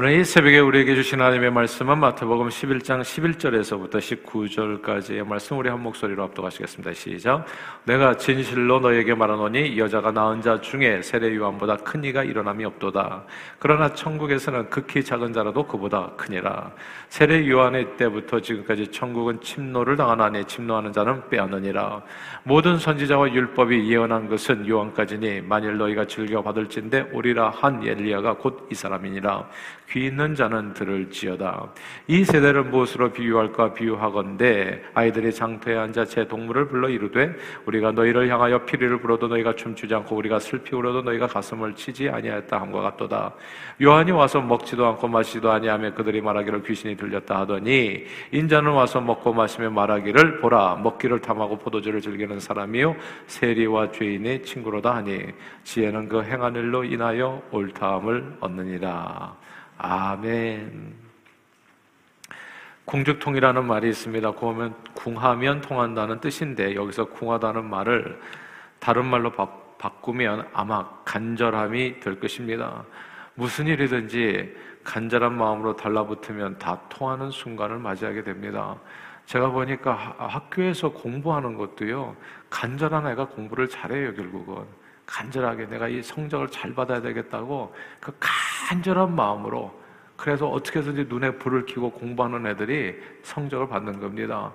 오늘 이 새벽에 우리에게 주신 하나님의 말씀은 마태복음 11장 11절에서부터 19절까지의 말씀 우리 한 목소리로 압도하시겠습니다. 시작. 내가 진실로 너에게 말하노니 여자가 낳은 자 중에 세례 요한보다 큰 이가 일어남이 없도다. 그러나 천국에서는 극히 작은 자라도 그보다 크니라. 세례 요한의 때부터 지금까지 천국은 침노를 당하나니 침노하는 자는 빼앗느니라. 모든 선지자와 율법이 예언한 것은 요한까지니 만일 너희가 즐겨 받을진데 오리라 한 엘리야가 곧 이 사람이니라. 귀 있는 자는 들을지어다. 이 세대를 무엇으로 비유할까 비유하건대 아이들이 장터에 앉아 제 동물을 불러 이르되 우리가 너희를 향하여 피리를 불어도 너희가 춤추지 않고 우리가 슬피 울어도 너희가 가슴을 치지 아니하였다 함과 같도다. 요한이 와서 먹지도 않고 마시지도 아니하며 그들이 말하기를 귀신이 들렸다 하더니 인자는 와서 먹고 마시며 말하기를 보라 먹기를 탐하고 포도주를 즐기는 사람이요 세리와 죄인의 친구로다 하니 지혜는 그 행한 일로 인하여 옳다함을 얻느니라. 아멘. 궁죽통이라는 말이 있습니다. 구하면, 궁하면 통한다는 뜻인데 여기서 궁하다는 말을 다른 말로 바, 바꾸면 아마 간절함이 될 것입니다. 무슨 일이든지 간절한 마음으로 달라붙으면 다 통하는 순간을 맞이하게 됩니다. 제가 보니까 학교에서 공부하는 것도요, 간절한 애가 공부를 잘해요, 결국은. 간절하게 내가 이 성적을 잘 받아야 되겠다고 그 간절한 마음으로 그래서 어떻게 해서든지 눈에 불을 켜고 공부하는 애들이 성적을 받는 겁니다.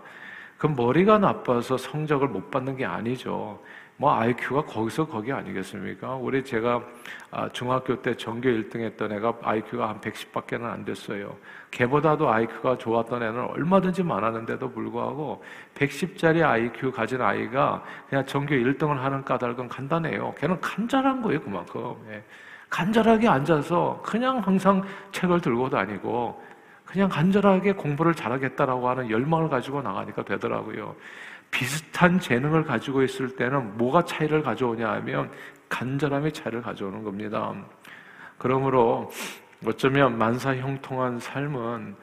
그 머리가 나빠서 성적을 못 받는 게 아니죠. 뭐 IQ가 거기서 거기 아니겠습니까? 우리 제가 아, 중학교 때 전교 1등 했던 애가 IQ가 한 110밖에는 안 됐어요. 걔보다도 IQ가 좋았던 애는 얼마든지 많았는데도 불구하고 110짜리 IQ 가진 아이가 그냥 전교 1등을 하는 까닭은 간단해요. 걔는 간절한 거예요, 그만큼. 예. 간절하게 앉아서 그냥 항상 책을 들고 다니고 그냥 간절하게 공부를 잘하겠다라고 하는 열망을 가지고 나가니까 되더라고요. 비슷한 재능을 가지고 있을 때는 뭐가 차이를 가져오냐 하면 간절함이 차이를 가져오는 겁니다. 그러므로 어쩌면 만사 형통한 삶은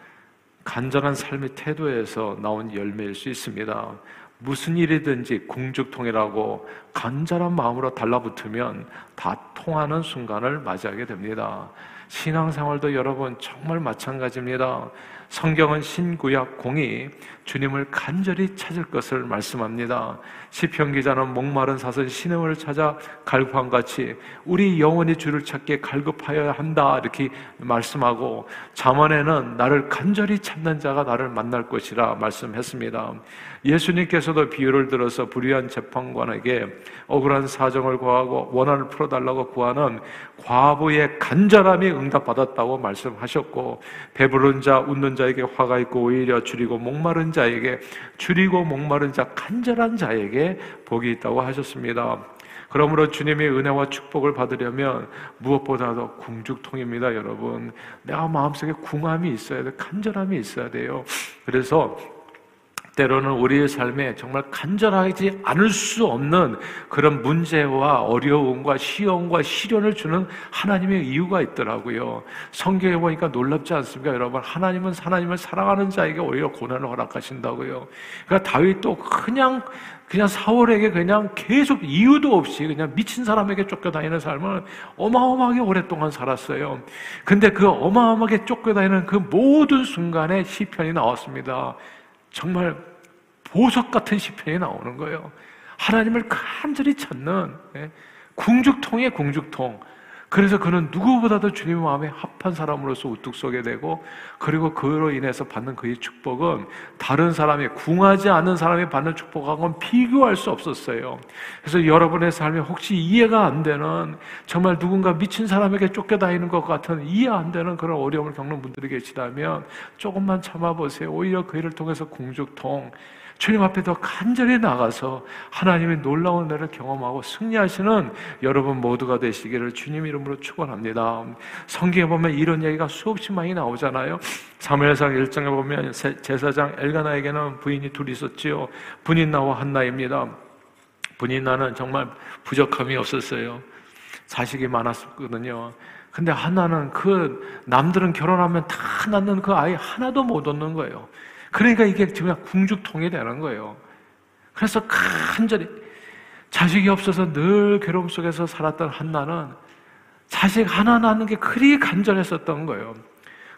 간절한 삶의 태도에서 나온 열매일 수 있습니다. 무슨 일이든지 궁죽통이라고 간절한 마음으로 달라붙으면 다 통하는 순간을 맞이하게 됩니다. 신앙생활도 여러분 정말 마찬가지입니다. 성경은 신구약 공이 주님을 간절히 찾을 것을 말씀합니다. 시편 기자는 목마른 사슴 신음을 찾아 갈급한 같이 우리 영원히 주를 찾게 갈급하여야 한다 이렇게 말씀하고 잠언에는 나를 간절히 찾는 자가 나를 만날 것이라 말씀했습니다. 예수님께서도 비유를 들어서 불의한 재판관에게 억울한 사정을 구하고 원한을 풀어달라고 구하는 과부의 간절함이 응답받았다고 말씀하셨고 배부른 자 웃는 자에게 화가 있고 오히려 줄이고 목마른 자에게 줄이고 목마른 자 간절한 자에게 복이 있다고 하셨습니다. 그러므로 주님의 은혜와 축복을 받으려면 무엇보다도 궁죽통입니다, 여러분. 내가 마음속에 궁함이 있어야 돼, 간절함이 있어야 돼요. 그래서 때로는 우리의 삶에 정말 간절하지 않을 수 없는 그런 문제와 어려움과 시험과 시련을 주는 하나님의 이유가 있더라고요. 성경에 보니까 놀랍지 않습니까, 여러분? 하나님은 하나님을 사랑하는 자에게 오히려 고난을 허락하신다고요. 그러니까 다윗도 그냥 그냥 사울에게 그냥 계속 이유도 없이 그냥 미친 사람에게 쫓겨다니는 삶을 어마어마하게 오랫동안 살았어요. 근데 그 어마어마하게 쫓겨다니는 그 모든 순간에 시편이 나왔습니다. 정말 보석 같은 시편이 나오는 거예요. 하나님을 간절히 찾는 예, 궁죽통의 궁죽통. 그래서 그는 누구보다도 주님의 마음에 합한 사람으로서 우뚝 서게 되고 그리고 그로 인해서 받는 그의 축복은 다른 사람이 궁하지 않는 사람이 받는 축복하고는 비교할 수 없었어요. 그래서 여러분의 삶에 혹시 이해가 안 되는 정말 누군가 미친 사람에게 쫓겨다니는 것 같은 이해 안 되는 그런 어려움을 겪는 분들이 계시다면 조금만 참아보세요. 오히려 그 일을 통해서 궁죽통 주님 앞에 더 간절히 나가서 하나님의 놀라운 은혜를 경험하고 승리하시는 여러분 모두가 되시기를 주님 이름 으로 축원합니다. 성경에 보면 이런 얘기가 수없이 많이 나오잖아요. 사무엘상 1장에 보면 제사장 엘가나에게는 부인이 둘 있었지요. 분인 나와 한나입니다. 분인 나는 정말 부족함이 없었어요. 자식이 많았거든요. 근데 하나는 그 남들은 결혼하면 다 낳는 그 아이 하나도 못 얻는 거예요. 그러니까 이게 지금 궁죽통이 되는 거예요. 그래서 간절히 자식이 없어서 늘 괴로움 속에서 살았던 한나는 자식 하나 낳는 게 그리 간절했었던 거예요.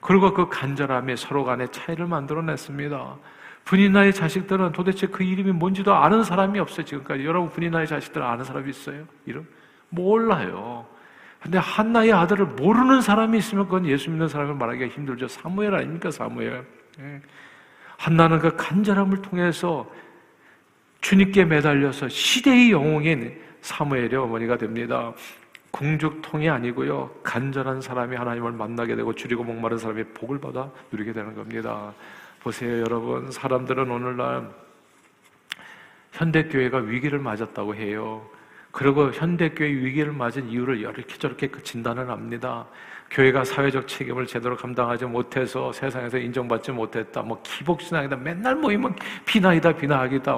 그리고 그 간절함이 서로 간의 차이를 만들어냈습니다. 분이나의 자식들은 도대체 그 이름이 뭔지도 아는 사람이 없어요, 지금까지. 여러분, 분이나의 자식들 아는 사람이 있어요? 이름? 몰라요. 근데 한나의 아들을 모르는 사람이 있으면 그건 예수 믿는 사람을 말하기가 힘들죠. 사무엘 아닙니까, 사무엘. 예. 한나는 그 간절함을 통해서 주님께 매달려서 시대의 영웅인 사무엘의 어머니가 됩니다. 궁죽통이 아니고요. 간절한 사람이 하나님을 만나게 되고 줄이고 목마른 사람이 복을 받아 누리게 되는 겁니다. 보세요, 여러분. 사람들은 오늘날 현대교회가 위기를 맞았다고 해요. 그리고 현대교회 위기를 맞은 이유를 이렇게 저렇게 그 진단을 합니다. 교회가 사회적 책임을 제대로 감당하지 못해서 세상에서 인정받지 못했다. 뭐 기복신앙이다. 맨날 모이면 비나이다, 비나하기다.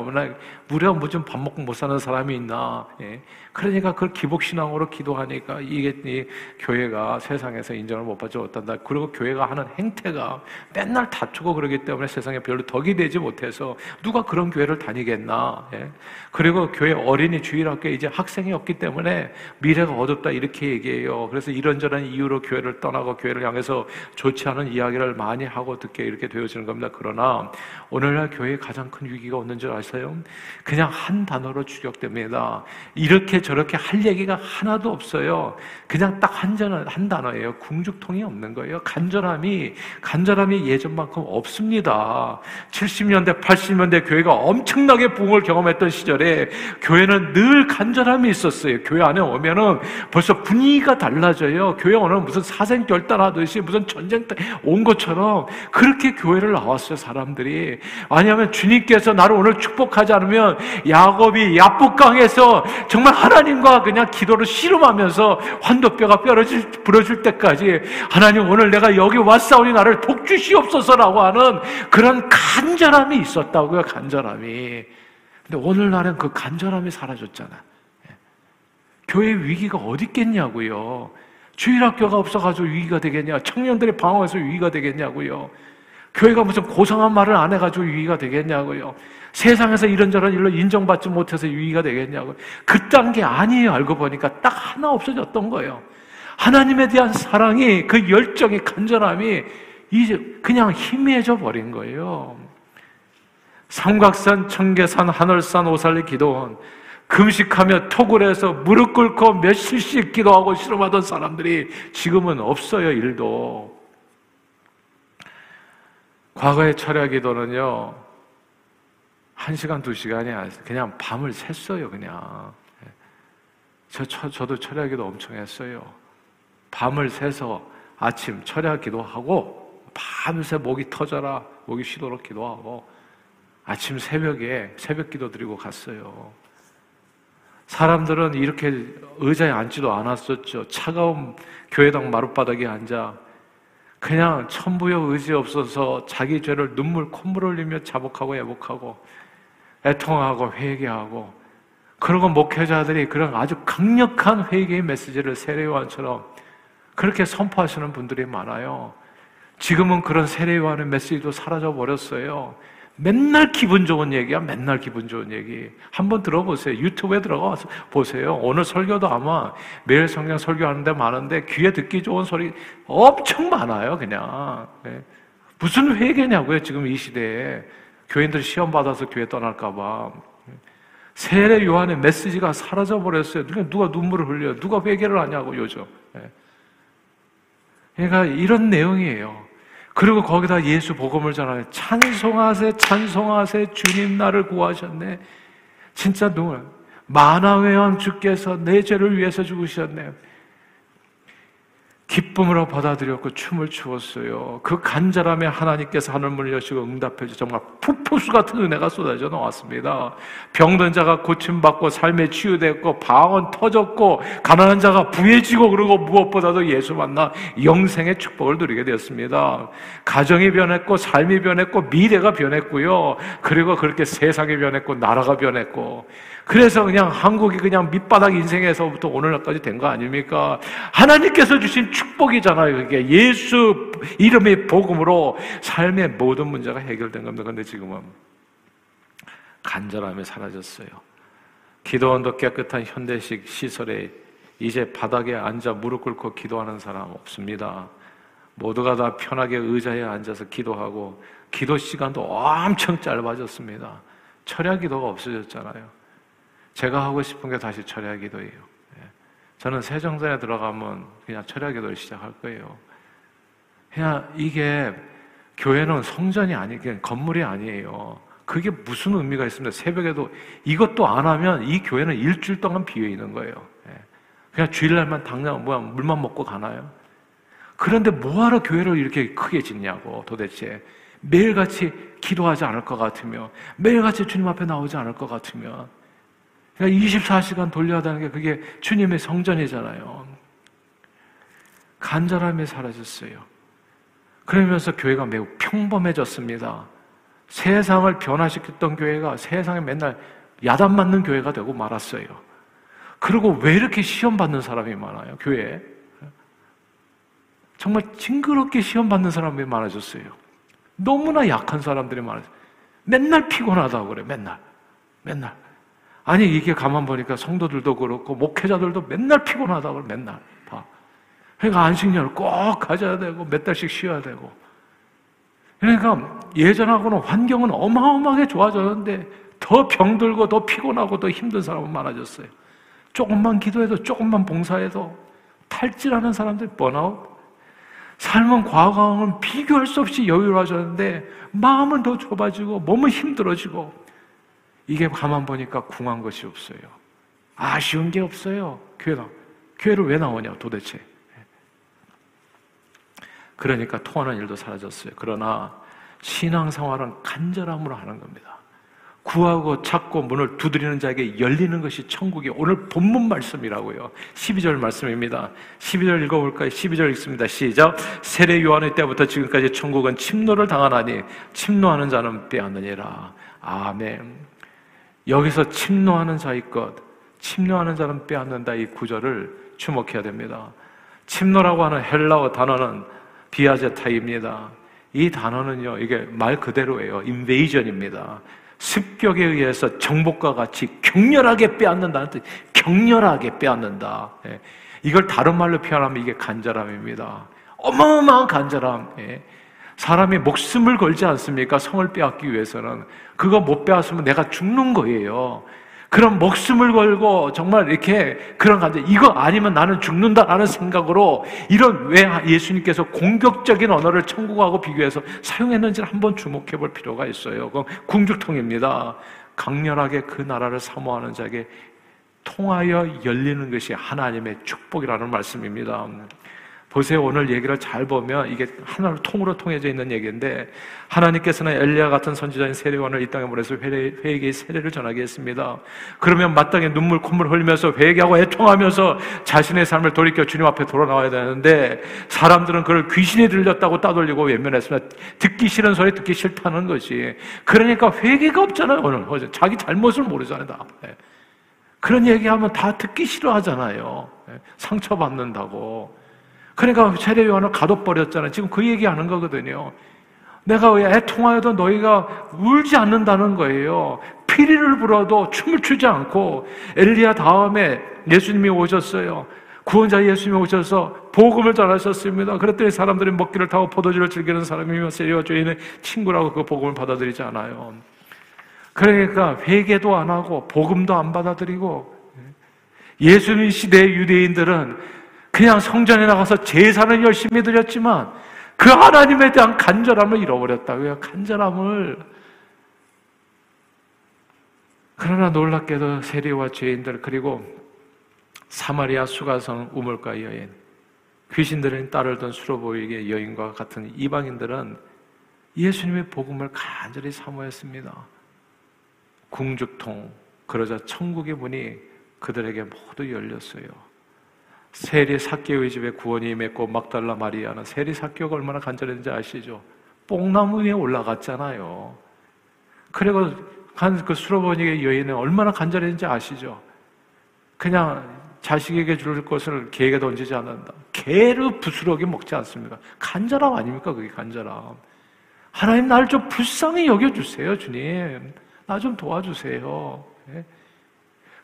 무려 무슨 밥 먹고 못 사는 사람이 있나. 예. 그러니까 그걸 기복신앙으로 기도하니까 이게 이 교회가 세상에서 인정을 못 받지 못한다. 그리고 교회가 하는 행태가 맨날 다투고 그러기 때문에 세상에 별로 덕이 되지 못해서 누가 그런 교회를 다니겠나. 예. 그리고 교회 어린이 주일학교에 이제 학생이 없기 때문에 미래가 어둡다 이렇게 얘기해요. 그래서 이런저런 이유로 교회를 떠나고 교회를 향해서 좋지 않은 이야기를 많이 하고 듣게 이렇게 되어지는 겁니다. 그러나 오늘날 교회에 가장 큰 위기가 없는 줄 아세요? 그냥 한 단어로 추격됩니다. 이렇게 저렇게 할 얘기가 하나도 없어요. 그냥 딱 한 한 단어예요. 궁죽통이 없는 거예요. 간절함이 간절함이 예전만큼 없습니다. 70년대, 80년대 교회가 엄청나게 부흥을 경험했던 시절에 교회는 늘 간절함이 있었어요. 교회 안에 오면은 벌써 분위기가 달라져요. 교회 오면 무슨 사생 결단하듯이 무슨 전쟁 때온 것처럼 그렇게 교회를 나왔어요. 사람들이. 왜냐하면 주님께서 나를 오늘 축복하지 않으면 야곱이 야복강에서 정말 하나 하나님과 그냥 기도를 씨름하면서 환도뼈가 뼈러질, 부러질 때까지 하나님 오늘 내가 여기 왔사오니 나를 독주시옵소서라고 하는 그런 간절함이 있었다고요, 간절함이. 근데 오늘날은 그 간절함이 사라졌잖아. 예. 교회 위기가 어디 있겠냐고요. 주일학교가 없어가지고 위기가 되겠냐. 청년들의 방황에서 위기가 되겠냐고요. 교회가 무슨 고상한 말을 안 해가지고 위기가 되겠냐고요. 세상에서 이런저런 일로 인정받지 못해서 유의가 되겠냐고. 그딴 게 아니에요. 알고 보니까 딱 하나 없어졌던 거예요. 하나님에 대한 사랑이, 그 열정이, 간절함이 이제 그냥 희미해져 버린 거예요. 삼각산, 청계산, 하늘산, 오살리 기도원, 금식하며 토굴에서 무릎 꿇고 며칠씩 기도하고 실험하던 사람들이 지금은 없어요, 일도. 과거의 철야 기도는요, 한 시간, 두 시간이 아니라 그냥 밤을 샜어요, 그냥. 저, 저, 저도 철야기도 엄청 했어요. 밤을 새서 아침 철야 기도하고, 밤새 목이 터져라, 목이 쉬도록 기도하고, 아침 새벽에 새벽 기도 드리고 갔어요. 사람들은 이렇게 의자에 앉지도 않았었죠. 차가운 교회당 마룻바닥에 앉아 그냥 천부여 의지 없어서 자기 죄를 눈물 콧물 흘리며 자복하고 애복하고 애통하고 회개하고 그리고 목회자들이 그런 아주 강력한 회개의 메시지를 세례요한처럼 그렇게 선포하시는 분들이 많아요. 지금은 그런 세례요한의 메시지도 사라져 버렸어요. 맨날 기분 좋은 얘기야, 맨날 기분 좋은 얘기. 한번 들어보세요. 유튜브에 들어가서 보세요. 오늘 설교도 아마 매일 성경 설교하는데 많은데 귀에 듣기 좋은 소리 엄청 많아요, 그냥. 네. 무슨 회개냐고요, 지금 이 시대에. 교인들이 시험 받아서 교회 떠날까봐. 세례 요한의 메시지가 사라져 버렸어요. 누가, 눈물을 흘려요? 누가 회개를 하냐고 요즘. 예. 그러니까 이런 내용이에요. 그리고 거기다 예수 복음을 전하네. 찬송하세, 찬송하세, 주님 나를 구하셨네. 진짜 누구 만화외왕 주께서 내 죄를 위해서 죽으셨네. 기쁨으로 받아들였고 춤을 추었어요. 그 간절함에 하나님께서 하늘문을 여시고 응답해 주 정말 폭포수 같은 은혜가 쏟아져 나왔습니다. 병든 자가 고침받고 삶에 치유됐고 방언 터졌고 가난한 자가 부해지고 그러고 무엇보다도 예수 만나 영생의 축복을 누리게 되었습니다. 가정이 변했고 삶이 변했고 미래가 변했고요. 그리고 그렇게 세상이 변했고 나라가 변했고 그래서 그냥 한국이 그냥 밑바닥 인생에서부터 오늘날까지 된 거 아닙니까? 하나님께서 주신 축복이잖아요. 그게 예수 이름의 복음으로 삶의 모든 문제가 해결된 겁니다. 근데 지금은 간절함이 사라졌어요. 기도원도 깨끗한 현대식 시설에 이제 바닥에 앉아 무릎 꿇고 기도하는 사람 없습니다. 모두가 다 편하게 의자에 앉아서 기도하고 기도 시간도 엄청 짧아졌습니다. 철야 기도가 없어졌잖아요. 제가 하고 싶은 게 다시 철야 기도예요. 예. 저는 세정전에 들어가면 그냥 철야 기도를 시작할 거예요. 그냥 이게 교회는 성전이 아니, 그냥 건물이 아니에요. 그게 무슨 의미가 있습니다. 새벽에도 이것도 안 하면 이 교회는 일주일 동안 비어 있는 거예요. 예. 그냥 주일날만 당장 뭐야 물만 먹고 가나요? 그런데 뭐하러 교회를 이렇게 크게 짓냐고 도대체 매일같이 기도하지 않을 것 같으며 매일같이 주님 앞에 나오지 않을 것 같으면 그러니까 24시간 돌려야 하는 게 그게 주님의 성전이잖아요. 간절함이 사라졌어요. 그러면서 교회가 매우 평범해졌습니다. 세상을 변화시켰던 교회가 세상에 맨날 야단 맞는 교회가 되고 말았어요. 그리고 왜 이렇게 시험 받는 사람이 많아요, 교회에? 정말 징그럽게 시험 받는 사람이 많아졌어요. 너무나 약한 사람들이 많아요. 맨날 피곤하다고 그래, 맨날. 맨날. 아니, 이게 가만 보니까 성도들도 그렇고, 목회자들도 맨날 피곤하다고 맨날. 봐. 그러니까 안식년을 꼭 가져야 되고, 몇 달씩 쉬어야 되고. 그러니까 예전하고는 환경은 어마어마하게 좋아졌는데, 더 병들고, 더 피곤하고, 더 힘든 사람은 많아졌어요. 조금만 기도해도, 조금만 봉사해도, 탈진하는 사람들 번아웃, 삶은 과거와는 비교할 수 없이 여유로워졌는데 마음은 더 좁아지고 몸은 힘들어지고 이게 가만 보니까 궁한 것이 없어요. 아쉬운 게 없어요. 교회 나 교회를 왜 나오냐 도대체. 그러니까 통하는 일도 사라졌어요. 그러나 신앙생활은 간절함으로 하는 겁니다. 구하고 찾고 문을 두드리는 자에게 열리는 것이 천국이 오늘 본문 말씀이라고요. 12절 말씀입니다. 12절 읽어볼까요? 12절 읽습니다. 시작. 세례 요한의 때부터 지금까지 천국은 침노를 당하나니 침노하는 자는 빼앗느니라. 아멘. 여기서 침노하는 자의 것, 침노하는 자는 빼앗는다 이 구절을 주목해야 됩니다. 침노라고 하는 헬라어 단어는 비아제타입니다. 이 단어는요, 이게 말 그대로예요. 인베이전입니다. 습격에 의해서 정복과 같이 격렬하게 빼앗는다는 뜻, 격렬하게 빼앗는다. 예. 이걸 다른 말로 표현하면 이게 간절함입니다. 어마어마한 간절함. 예. 사람이 목숨을 걸지 않습니까? 성을 빼앗기 위해서는. 그거 못 빼앗으면 내가 죽는 거예요. 그런 목숨을 걸고 정말 이렇게 그런 감정, 이거 아니면 나는 죽는다라는 생각으로 이런 왜 예수님께서 공격적인 언어를 천국하고 비교해서 사용했는지를 한번 주목해 볼 필요가 있어요. 그건 궁죽통입니다. 강렬하게 그 나라를 사모하는 자에게 통하여 열리는 것이 하나님의 축복이라는 말씀입니다. 보세요. 오늘 얘기를 잘 보면 이게 하나로 통으로 통해져 있는 얘기인데 하나님께서는 엘리야 같은 선지자인 세례원을 이 땅에 보내서 회개 의 세례를 전하게 했습니다. 그러면 마땅히 눈물 콧물 흘리면서 회개하고 애통하면서 자신의 삶을 돌이켜 주님 앞에 돌아 나와야 되는데 사람들은 그걸 귀신이 들렸다고 따돌리고 외면했습니다. 듣기 싫은 소리 듣기 싫다는 것이 그러니까 회개가 없잖아요. 오늘 자기 잘못을 모르잖아요. 그런 얘기하면 다 듣기 싫어하잖아요. 네. 상처받는다고. 그러니까 세례 요한을 가둬버렸잖아요. 지금 그 얘기하는 거거든요. 내가 애통하여도 너희가 울지 않는다는 거예요. 피리를 불어도 춤을 추지 않고 엘리야 다음에 예수님이 오셨어요. 구원자 예수님이 오셔서 복음을 전하셨습니다. 그랬더니 사람들이 먹기를 타고 포도주를 즐기는 사람이며 세리와 죄인의 친구라고 그 복음을 받아들이지 않아요. 그러니까 회개도 안 하고 복음도 안 받아들이고 예수님 시대의 유대인들은 그냥 성전에 나가서 제사는 열심히 드렸지만 그 하나님에 대한 간절함을 잃어버렸다고요. 간절함을. 그러나 놀랍게도 세리와 죄인들 그리고 사마리아 수가성 우물가 여인 귀신들은 둔 수로보이게 여인과 같은 이방인들은 예수님의 복음을 간절히 사모했습니다. 궁죽통 그러자 천국의 문이 그들에게 모두 열렸어요. 세리 사케오의 집에 구원이 임했고 막달라 마리아는 세리 사케오가 얼마나 간절했는지 아시죠? 뽕나무 위에 올라갔잖아요. 그리고 그 수로보니의 여인은 얼마나 간절했는지 아시죠? 그냥 자식에게 줄 것을 개에게 던지지 않는다. 개를 부스러기 먹지 않습니까? 간절함 아닙니까? 그게 간절함. 하나님 날좀 불쌍히 여겨주세요, 주님. 나 좀 도와주세요.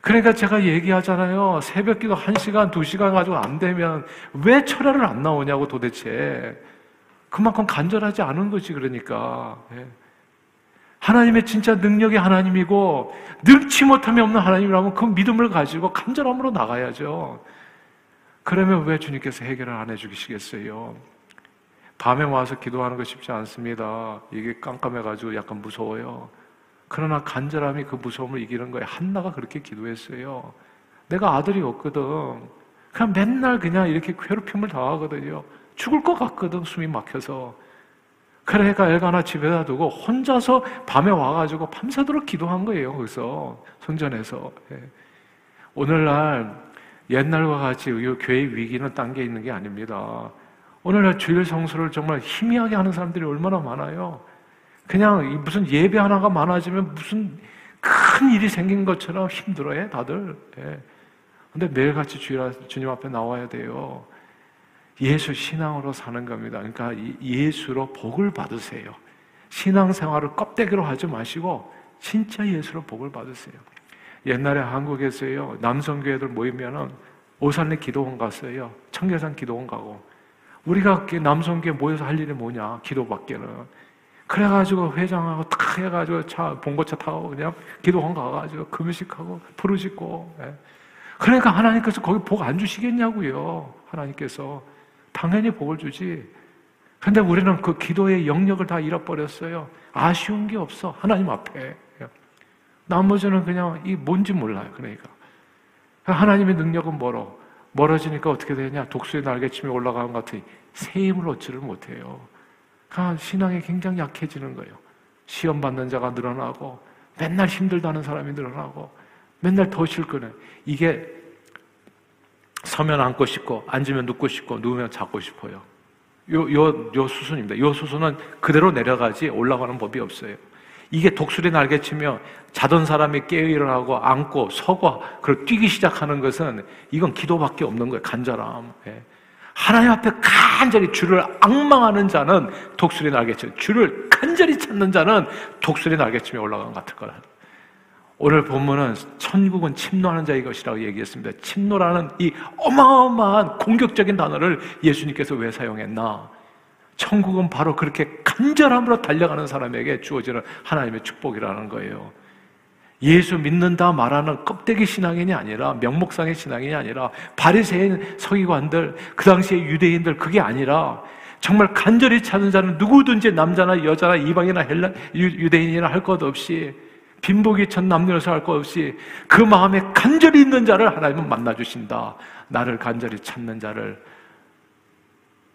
예? 그러니까 제가 얘기하잖아요. 새벽 기도 1시간, 2시간 가지고 안 되면 왜 철야를 안 나오냐고 도대체. 그만큼 간절하지 않은 거지, 그러니까. 예. 하나님의 진짜 능력이 하나님이고, 능치 못함이 없는 하나님이라면 그 믿음을 가지고 간절함으로 나가야죠. 그러면 왜 주님께서 해결을 안 해주시겠어요? 밤에 와서 기도하는 거 쉽지 않습니다. 이게 깜깜해가지고 약간 무서워요. 그러나 간절함이 그 무서움을 이기는 거예요. 한나가 그렇게 기도했어요. 내가 아들이 없거든. 그냥 맨날 그냥 이렇게 괴롭힘을 당하거든요. 죽을 것 같거든, 숨이 막혀서. 그러니까 엘가나 집에다 두고 혼자서 밤에 와가지고 밤새도록 기도한 거예요, 거기서. 성전에서. 예. 오늘날 옛날과 같이 교회 위기는 딴 게 있는 게 아닙니다. 오늘날 주일 성수를 정말 희미하게 하는 사람들이 얼마나 많아요. 그냥 무슨 예배 하나가 많아지면 무슨 큰 일이 생긴 것처럼 힘들어해, 다들. 예. 근데 매일같이 주님 앞에 나와야 돼요. 예수 신앙으로 사는 겁니다. 그러니까 예수로 복을 받으세요. 신앙생활을 껍데기로 하지 마시고 진짜 예수로 복을 받으세요. 옛날에 한국에서요 남성교회들 모이면은 오산리 기도원 갔어요. 청계산 기도원 가고 우리가 남성교회 모여서 할 일이 뭐냐 기도밖에는 그래가지고 회장하고 탁 해가지고 차 봉고차 타고 그냥 기도원 가가지고 금식하고 부르짖고 예. 그러니까 하나님께서 거기 복 안 주시겠냐고요 하나님께서 당연히 복을 주지 근데 우리는 그 기도의 영역을 다 잃어버렸어요 아쉬운 게 없어 하나님 앞에 나머지는 그냥 이 뭔지 몰라요. 그러니까. 하나님의 능력은 멀어. 멀어지니까 어떻게 되냐? 독수리 날개침이 올라가는 것 같은 새 힘을 얻지를 못해요. 그러니까 신앙이 굉장히 약해지는 거예요. 시험 받는 자가 늘어나고 맨날 힘들다는 사람이 늘어나고 맨날 더 실거네. 이게 서면 앉고 싶고 앉으면 눕고 싶고 누우면 자고 싶어요. 요, 요, 요 수순입니다. 요 수순은 그대로 내려가지 올라가는 법이 없어요. 이게 독수리 날개치며 자던 사람이 깨어 일어나고 앉고 서고 그걸 뛰기 시작하는 것은 이건 기도밖에 없는 거예요. 간절함. 예. 하나님 앞에 간절히 주를 악망하는 자는 독수리 날개치며 주를 간절히 찾는 자는 독수리 날개치며 올라간 것 같을 거라. 오늘 본문은 천국은 침노하는 자의 것이라고 얘기했습니다. 침노라는 이 어마어마한 공격적인 단어를 예수님께서 왜 사용했나? 천국은 바로 그렇게 간절함으로 달려가는 사람에게 주어지는 하나님의 축복이라는 거예요. 예수 믿는다 말하는 껍데기 신앙인이 아니라 명목상의 신앙인이 아니라 바리새인 서기관들 그 당시의 유대인들 그게 아니라 정말 간절히 찾는 자는 누구든지 남자나 여자나 이방이나 헬라 유대인이나 할 것 없이 빈복이 천 남녀여서 할것 없이 그 마음에 간절히 있는 자를 하나님은 만나 주신다. 나를 간절히 찾는 자를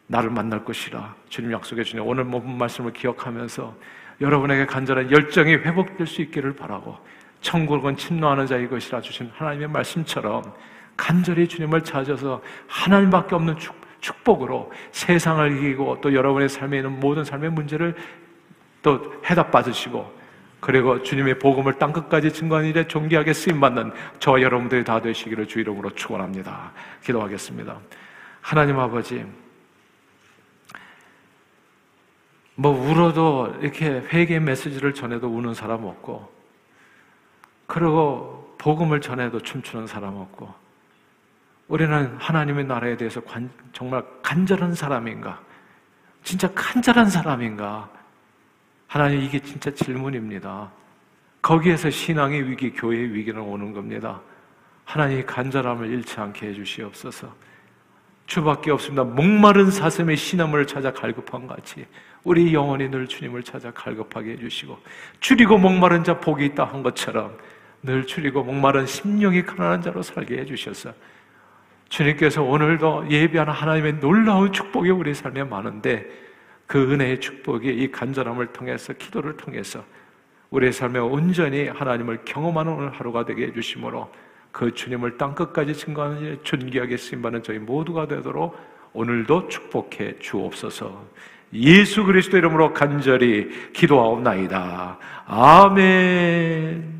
나를 만날 것이라 주님 약속해 주니 오늘 모든 말씀을 기억하면서 여러분에게 간절한 열정이 회복될 수 있기를 바라고 천국은 침노하는 자의 것이라 주신 하나님의 말씀처럼 간절히 주님을 찾아서 하나님밖에 없는 축복으로 세상을 이기고 또 여러분의 삶에 있는 모든 삶의 문제를 또 해답 받으시고 그리고 주님의 복음을 땅 끝까지 증거하는 일에 존귀하게 쓰임 받는 저와 여러분들이 다 되시기를 주 이름으로 축원합니다. 기도하겠습니다. 하나님 아버지 뭐 울어도 이렇게 회개 메시지를 전해도 우는 사람 없고, 그리고 복음을 전해도 춤추는 사람 없고, 우리는 하나님의 나라에 대해서 관, 정말 간절한 사람인가? 진짜 간절한 사람인가? 하나님 이게 진짜 질문입니다. 거기에서 신앙의 위기, 교회의 위기는 오는 겁니다. 하나님 간절함을 잃지 않게 해주시옵소서. 주밖에 없습니다. 목마른 사슴의 신함을 찾아 갈급한 같이 우리 영혼이 늘 주님을 찾아 갈급하게 해주시고 줄이고 목마른 자 복이 있다 한 것처럼 늘 줄이고 목마른 심령이 가난한 자로 살게 해주셔서 주님께서 오늘도 예비하는 하나님의 놀라운 축복이 우리 삶에 많은데 그 은혜의 축복이 이 간절함을 통해서 기도를 통해서 우리의 삶에 온전히 하나님을 경험하는 오늘 하루가 되게 해주심으로 그 주님을 땅끝까지 증거하는 일에 존귀하게 쓰임받는 저희 모두가 되도록 오늘도 축복해 주옵소서. 예수 그리스도 이름으로 간절히 기도하옵나이다. 아멘.